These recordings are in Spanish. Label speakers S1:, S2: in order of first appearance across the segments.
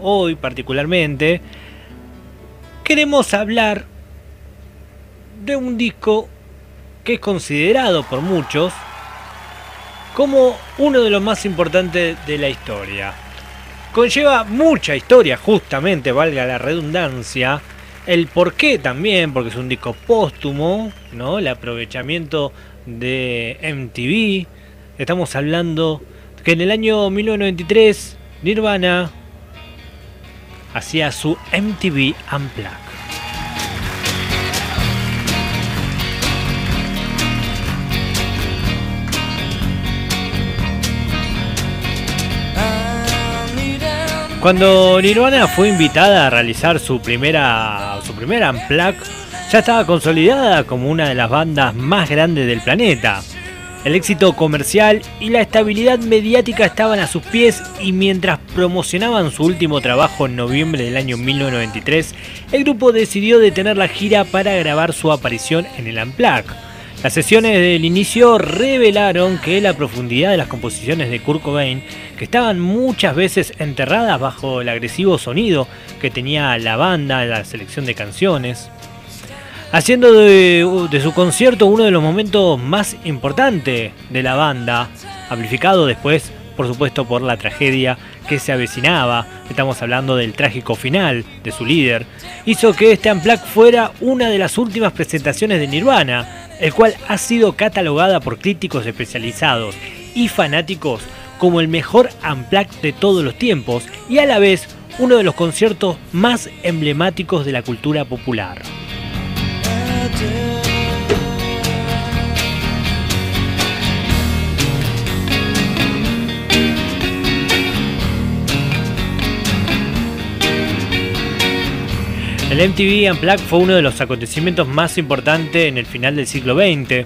S1: hoy particularmente, queremos hablar de un disco que es considerado por muchos como uno de los más importantes de la historia. Conlleva mucha historia, justamente, valga la redundancia, el por qué también, porque es un disco póstumo, ¿no? El aprovechamiento de MTV. Estamos hablando que en el año 1993 Nirvana hacía su MTV Unplugged. Cuando Nirvana fue invitada a realizar su primera, su primera Unplugged, ya estaba consolidada como una de las bandas más grandes del planeta. El éxito comercial y la estabilidad mediática estaban a sus pies y mientras promocionaban su último trabajo en noviembre del año 1993, el grupo decidió detener la gira para grabar su aparición en el Unplugged. Las sesiones del inicio revelaron que la profundidad de las composiciones de Kurt Cobain, que estaban muchas veces enterradas bajo el agresivo sonido que tenía la banda la selección de canciones, haciendo de, su concierto uno de los momentos más importantes de la banda, amplificado después, por supuesto, por la tragedia que se avecinaba, estamos hablando del trágico final de su líder, hizo que este Unplugged fuera una de las últimas presentaciones de Nirvana, el cual ha sido catalogada por críticos especializados y fanáticos como el mejor Unplugged de todos los tiempos y a la vez uno de los conciertos más emblemáticos de la cultura popular. El MTV Unplugged fue uno de los acontecimientos más importantes en el final del siglo XX.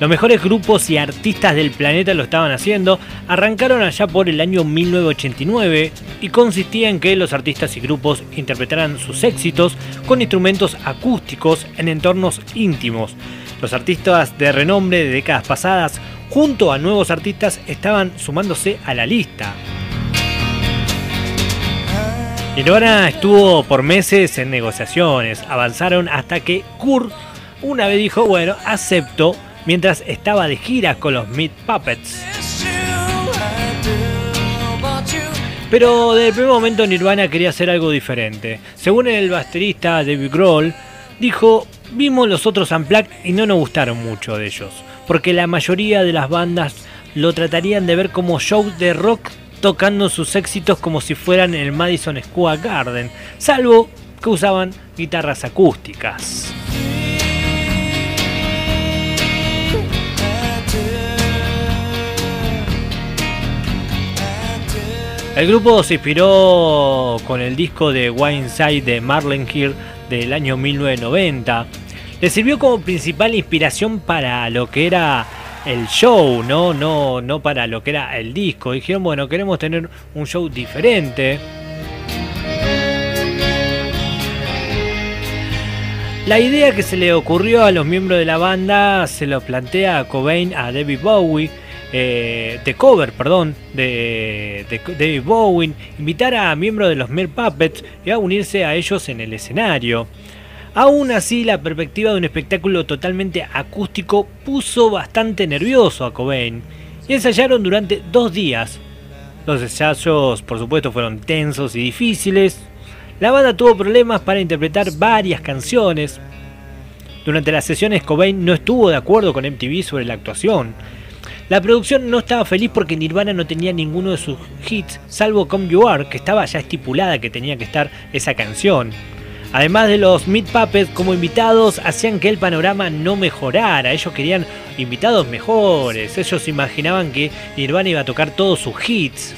S1: Los mejores grupos y artistas del planeta lo estaban haciendo, arrancaron allá por el año 1989 y consistía en que los artistas y grupos interpretaran sus éxitos con instrumentos acústicos en entornos íntimos. Los artistas de renombre de décadas pasadas, junto a nuevos artistas, estaban sumándose a la lista. Nirvana estuvo por meses en negociaciones, avanzaron hasta que Kurt una vez dijo, bueno, acepto, mientras estaba de gira con los Meat Puppets. Pero desde el primer momento Nirvana quería hacer algo diferente. Según el baterista David Grohl, dijo, vimos los otros Unplugged y no nos gustaron mucho de ellos, porque la mayoría de las bandas lo tratarían de ver como show de rock tocando sus éxitos como si fueran el Madison Square Garden, salvo que usaban guitarras acústicas. El grupo se inspiró con el disco de Side de Marlene Hill del año 1990. Le sirvió como principal inspiración para lo que era el show, ¿no? No, no para lo que era el disco. Dijeron, bueno, queremos tener un show diferente. La idea que se le ocurrió a los miembros de la banda se lo plantea Cobain a David Bowie, eh, de cover, perdón, de, de, David Bowie, invitar a miembros de los Mere Puppets y a unirse a ellos en el escenario. Aún así, la perspectiva de un espectáculo totalmente acústico puso bastante nervioso a Cobain y ensayaron durante dos días. Los ensayos, por supuesto, fueron tensos y difíciles. La banda tuvo problemas para interpretar varias canciones. Durante las sesiones, Cobain no estuvo de acuerdo con MTV sobre la actuación. La producción no estaba feliz porque Nirvana no tenía ninguno de sus hits, salvo Come You Are, que estaba ya estipulada que tenía que estar esa canción. Además de los Meat Puppets como invitados, hacían que el panorama no mejorara. Ellos querían invitados mejores. Ellos imaginaban que Nirvana iba a tocar todos sus hits.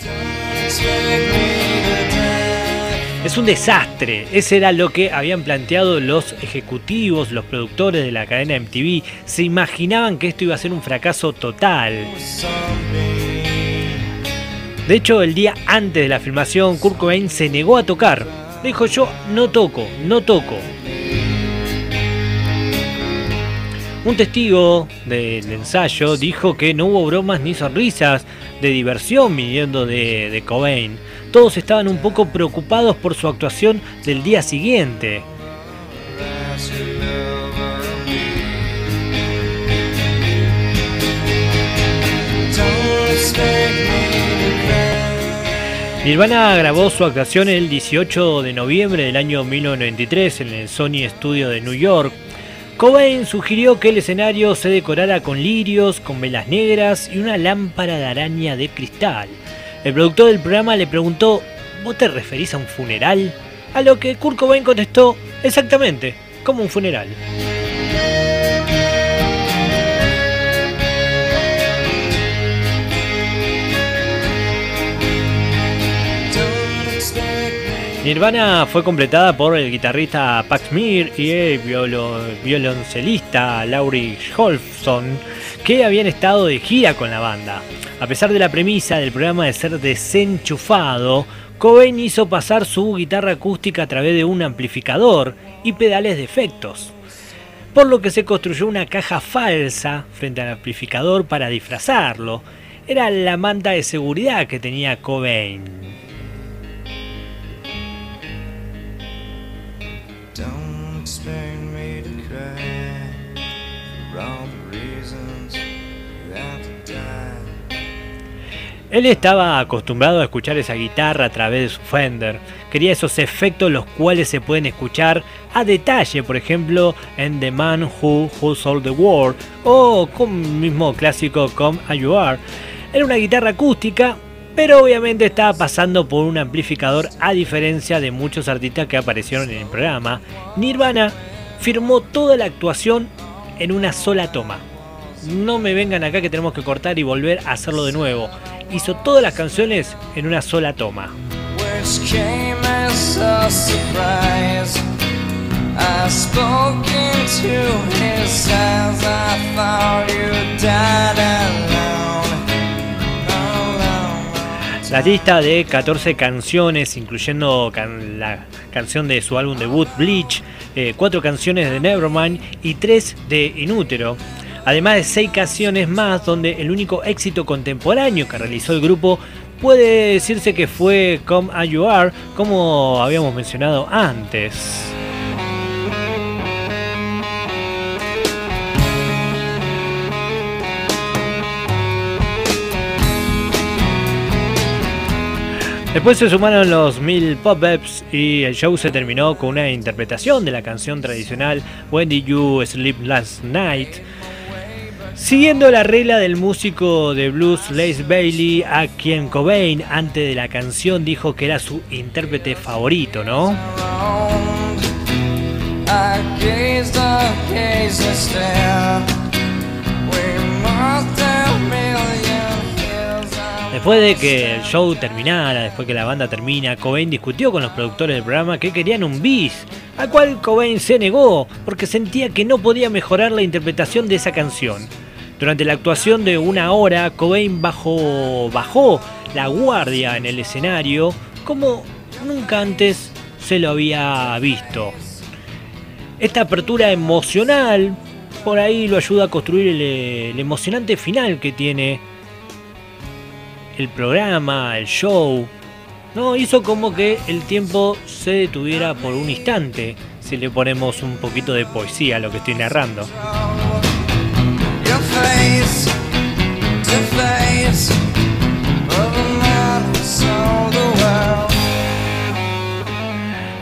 S1: Es un desastre. Ese era lo que habían planteado los ejecutivos, los productores de la cadena MTV. Se imaginaban que esto iba a ser un fracaso total. De hecho, el día antes de la filmación, Kurt Cobain se negó a tocar Dijo yo no toco, no toco. Un testigo del ensayo dijo que no hubo bromas ni sonrisas de diversión viniendo de, Cobain. todos estaban un poco preocupados por su actuación del día siguiente. Nirvana grabó su actuación el 18 de noviembre del año 1993 en el Sony Studio de New York. Cobain sugirió que el escenario se decorara con lirios, con velas negras y una lámpara de araña de cristal. El productor del programa le preguntó, ¿vos te referís a un funeral? A lo que Kurt Cobain contestó, exactamente, como un funeral. Nirvana fue completada por el guitarrista Pat Smear y el violoncelista Laurie Holfson, que habían estado de gira con la banda. A pesar de la premisa del programa de ser desenchufado, Cobain hizo pasar su guitarra acústica a través de un amplificador y pedales de efectos, por lo que se construyó una caja falsa frente al amplificador para disfrazarlo. Era la manta de seguridad que tenía Cobain. Él estaba acostumbrado a escuchar esa guitarra a través de su Fender. Quería esos efectos los cuales se pueden escuchar a detalle, por ejemplo, en The Man Who Who Sold the World o con mismo clásico Come As You Are. Era una guitarra acústica, pero obviamente estaba pasando por un amplificador a diferencia de muchos artistas que aparecieron en el programa. Nirvana firmó toda la actuación en una sola toma. No me vengan acá que tenemos que cortar y volver a hacerlo de nuevo hizo todas las canciones en una sola toma. La lista de 14 canciones, incluyendo la canción de su álbum debut Bleach, 4 eh, canciones de Nevermind y 3 de Inútero además de seis canciones más donde el único éxito contemporáneo que realizó el grupo puede decirse que fue Come As You Are, como habíamos mencionado antes. Después se sumaron los mil pop-ups y el show se terminó con una interpretación de la canción tradicional When Did You Sleep Last Night? Siguiendo la regla del músico de blues Lace Bailey, a quien Cobain antes de la canción dijo que era su intérprete favorito, ¿no? Después de que el show terminara, después que la banda termina, Cobain discutió con los productores del programa que querían un bis, al cual Cobain se negó porque sentía que no podía mejorar la interpretación de esa canción. Durante la actuación de una hora, Cobain bajó, bajó la guardia en el escenario como nunca antes se lo había visto. Esta apertura emocional por ahí lo ayuda a construir el, emocionante final que tiene el programa, el show. No, hizo como que el tiempo se detuviera por un instante si le ponemos un poquito de poesía a lo que estoy narrando.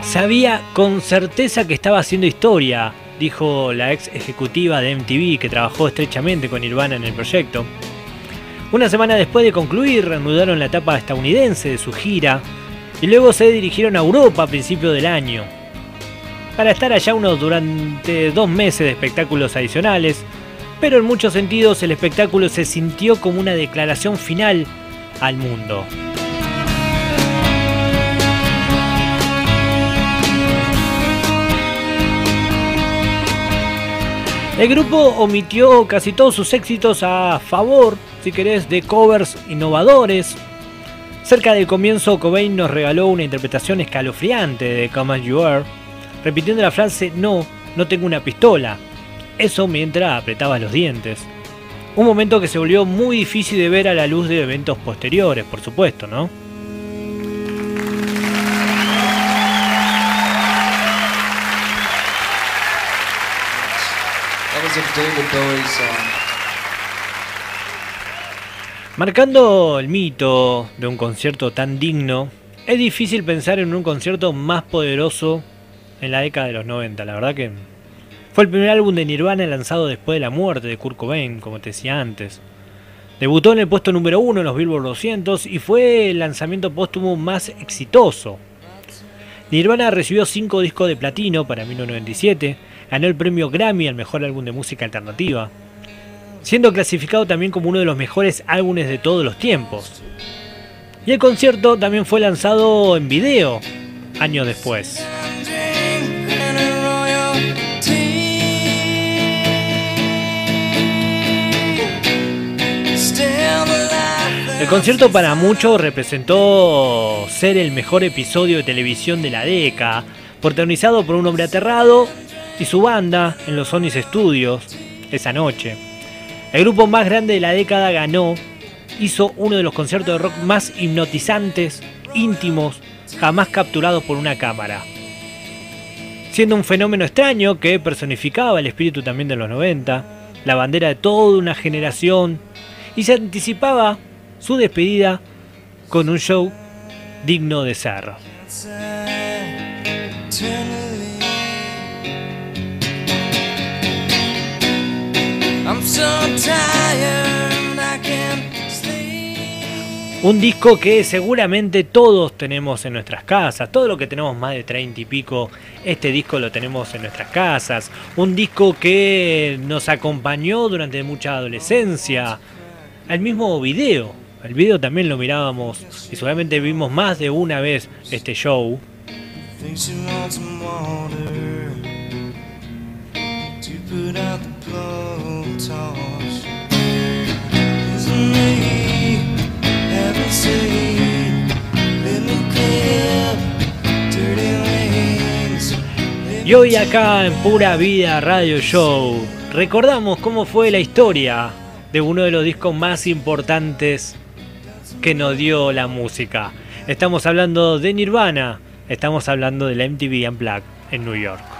S1: Sabía con certeza que estaba haciendo historia, dijo la ex ejecutiva de MTV que trabajó estrechamente con Nirvana en el proyecto. Una semana después de concluir, reanudaron la etapa estadounidense de su gira y luego se dirigieron a Europa a principios del año. Para estar allá unos durante dos meses de espectáculos adicionales, pero en muchos sentidos el espectáculo se sintió como una declaración final al mundo. El grupo omitió casi todos sus éxitos a favor, si querés, de covers innovadores. Cerca del comienzo, Cobain nos regaló una interpretación escalofriante de Come As You Are, repitiendo la frase No, no tengo una pistola, eso mientras apretaba los dientes. Un momento que se volvió muy difícil de ver a la luz de eventos posteriores, por supuesto, ¿no? Marcando el mito de un concierto tan digno, es difícil pensar en un concierto más poderoso en la década de los 90. La verdad que fue el primer álbum de Nirvana lanzado después de la muerte de Kurt Cobain, como te decía antes. Debutó en el puesto número uno en los Billboard 200 y fue el lanzamiento póstumo más exitoso. Nirvana recibió 5 discos de platino para 1997, ganó el premio Grammy al mejor álbum de música alternativa, siendo clasificado también como uno de los mejores álbumes de todos los tiempos. Y el concierto también fue lanzado en video años después. El concierto para muchos representó ser el mejor episodio de televisión de la década, protagonizado por un hombre aterrado y su banda en los Sony Studios esa noche. El grupo más grande de la década ganó, hizo uno de los conciertos de rock más hipnotizantes, íntimos, jamás capturados por una cámara. Siendo un fenómeno extraño que personificaba el espíritu también de los 90, la bandera de toda una generación, y se anticipaba su despedida con un show digno de ser. Un disco que seguramente todos tenemos en nuestras casas, todo lo que tenemos más de 30 y pico, este disco lo tenemos en nuestras casas. Un disco que nos acompañó durante mucha adolescencia. El mismo video el video también lo mirábamos y seguramente vimos más de una vez este show. Y hoy acá en Pura Vida Radio Show recordamos cómo fue la historia de uno de los discos más importantes que nos dio la música. Estamos hablando de Nirvana, estamos hablando de la MTV Unplugged en New York.